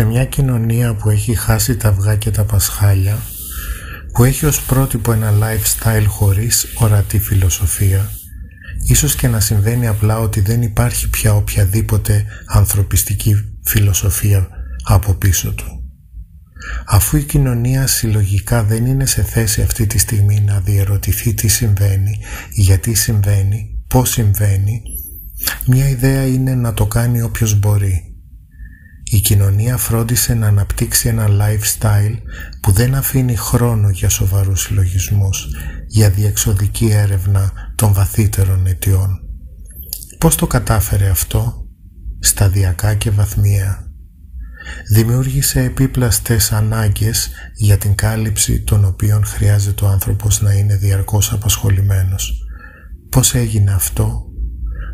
Σε μια κοινωνία που έχει χάσει τα αυγά και τα πασχάλια, που έχει ως πρότυπο ένα lifestyle χωρίς ορατή φιλοσοφία, ίσως και να συμβαίνει απλά ότι δεν υπάρχει πια οποιαδήποτε ανθρωπιστική φιλοσοφία από πίσω του. Αφού η κοινωνία συλλογικά δεν είναι σε θέση αυτή τη στιγμή να διερωτηθεί τι συμβαίνει, γιατί συμβαίνει, πώς συμβαίνει, μια ιδέα είναι να το κάνει όποιος μπορεί. Η κοινωνία φρόντισε να αναπτύξει ένα lifestyle που δεν αφήνει χρόνο για σοβαρούς συλλογισμούς, για διεξοδική έρευνα των βαθύτερων αιτιών. Πώς το κατάφερε αυτό; Σταδιακά και βαθμία δημιούργησε επίπλαστες ανάγκες για την κάλυψη των οποίων χρειάζεται ο άνθρωπος να είναι διαρκώς απασχολημένος. Πώς έγινε αυτό;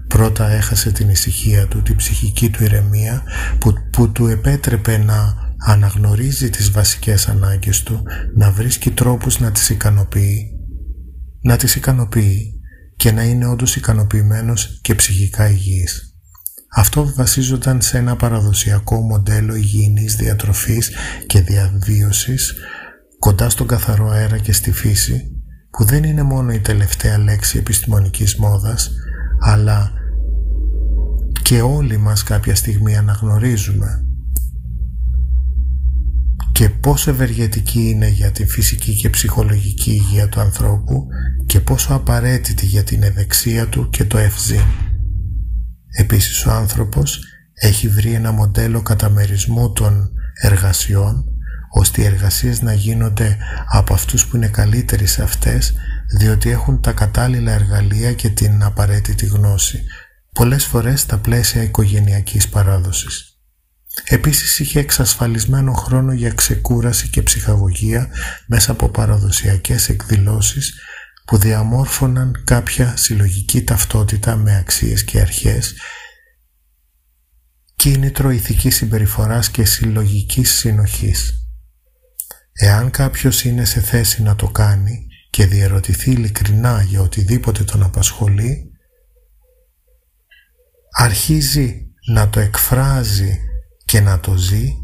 Πρώτα έχασε την ησυχία του, την ψυχική του ηρεμία που, που του επέτρεπε να αναγνωρίζει τις βασικές ανάγκες του, να βρίσκει τρόπους να τις ικανοποιεί, να τις ικανοποιεί και να είναι όντως ικανοποιημένος και ψυχικά υγιής. Αυτό βασίζονταν σε ένα παραδοσιακό μοντέλο υγιεινής διατροφής και διαβίωσης κοντά στον καθαρό αέρα και στη φύση που δεν είναι μόνο η τελευταία λέξη επιστημονικής μόδας αλλά και όλοι μας κάποια στιγμή αναγνωρίζουμε και πόσο ευεργετική είναι για την φυσική και ψυχολογική υγεία του ανθρώπου και πόσο απαραίτητη για την ευεξία του και το ευζήν. Επίσης ο άνθρωπος έχει βρει ένα μοντέλο καταμερισμού των εργασιών ώστε οι εργασίες να γίνονται από αυτούς που είναι καλύτεροι σε αυτές διότι έχουν τα κατάλληλα εργαλεία και την απαραίτητη γνώση πολλές φορές στα πλαίσια οικογενειακής παράδοσης. Επίσης είχε εξασφαλισμένο χρόνο για ξεκούραση και ψυχαγωγία μέσα από παραδοσιακές εκδηλώσεις που διαμόρφωναν κάποια συλλογική ταυτότητα με αξίες και αρχές, κίνητρο ηθικής συμπεριφοράς και συλλογικής συνοχής. Εάν κάποιος είναι σε θέση να το κάνει και διερωτηθεί ειλικρινά για οτιδήποτε τον απασχολεί, αρχίζει να το εκφράζει και να το ζει,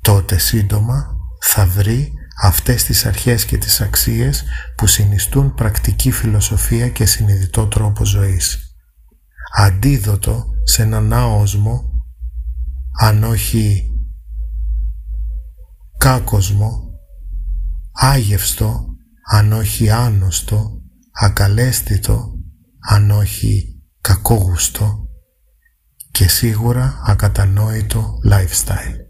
τότε σύντομα θα βρει αυτές τις αρχές και τις αξίες που συνιστούν πρακτική φιλοσοφία και συνειδητό τρόπο ζωής. Αντίδοτο σε έναν άοσμο, αν όχι κάκοσμο, άγευστο, αν όχι άνοστο, ακαλέσθητο, αν όχι κακόγουστο και σίγουρα ακατανόητο lifestyle.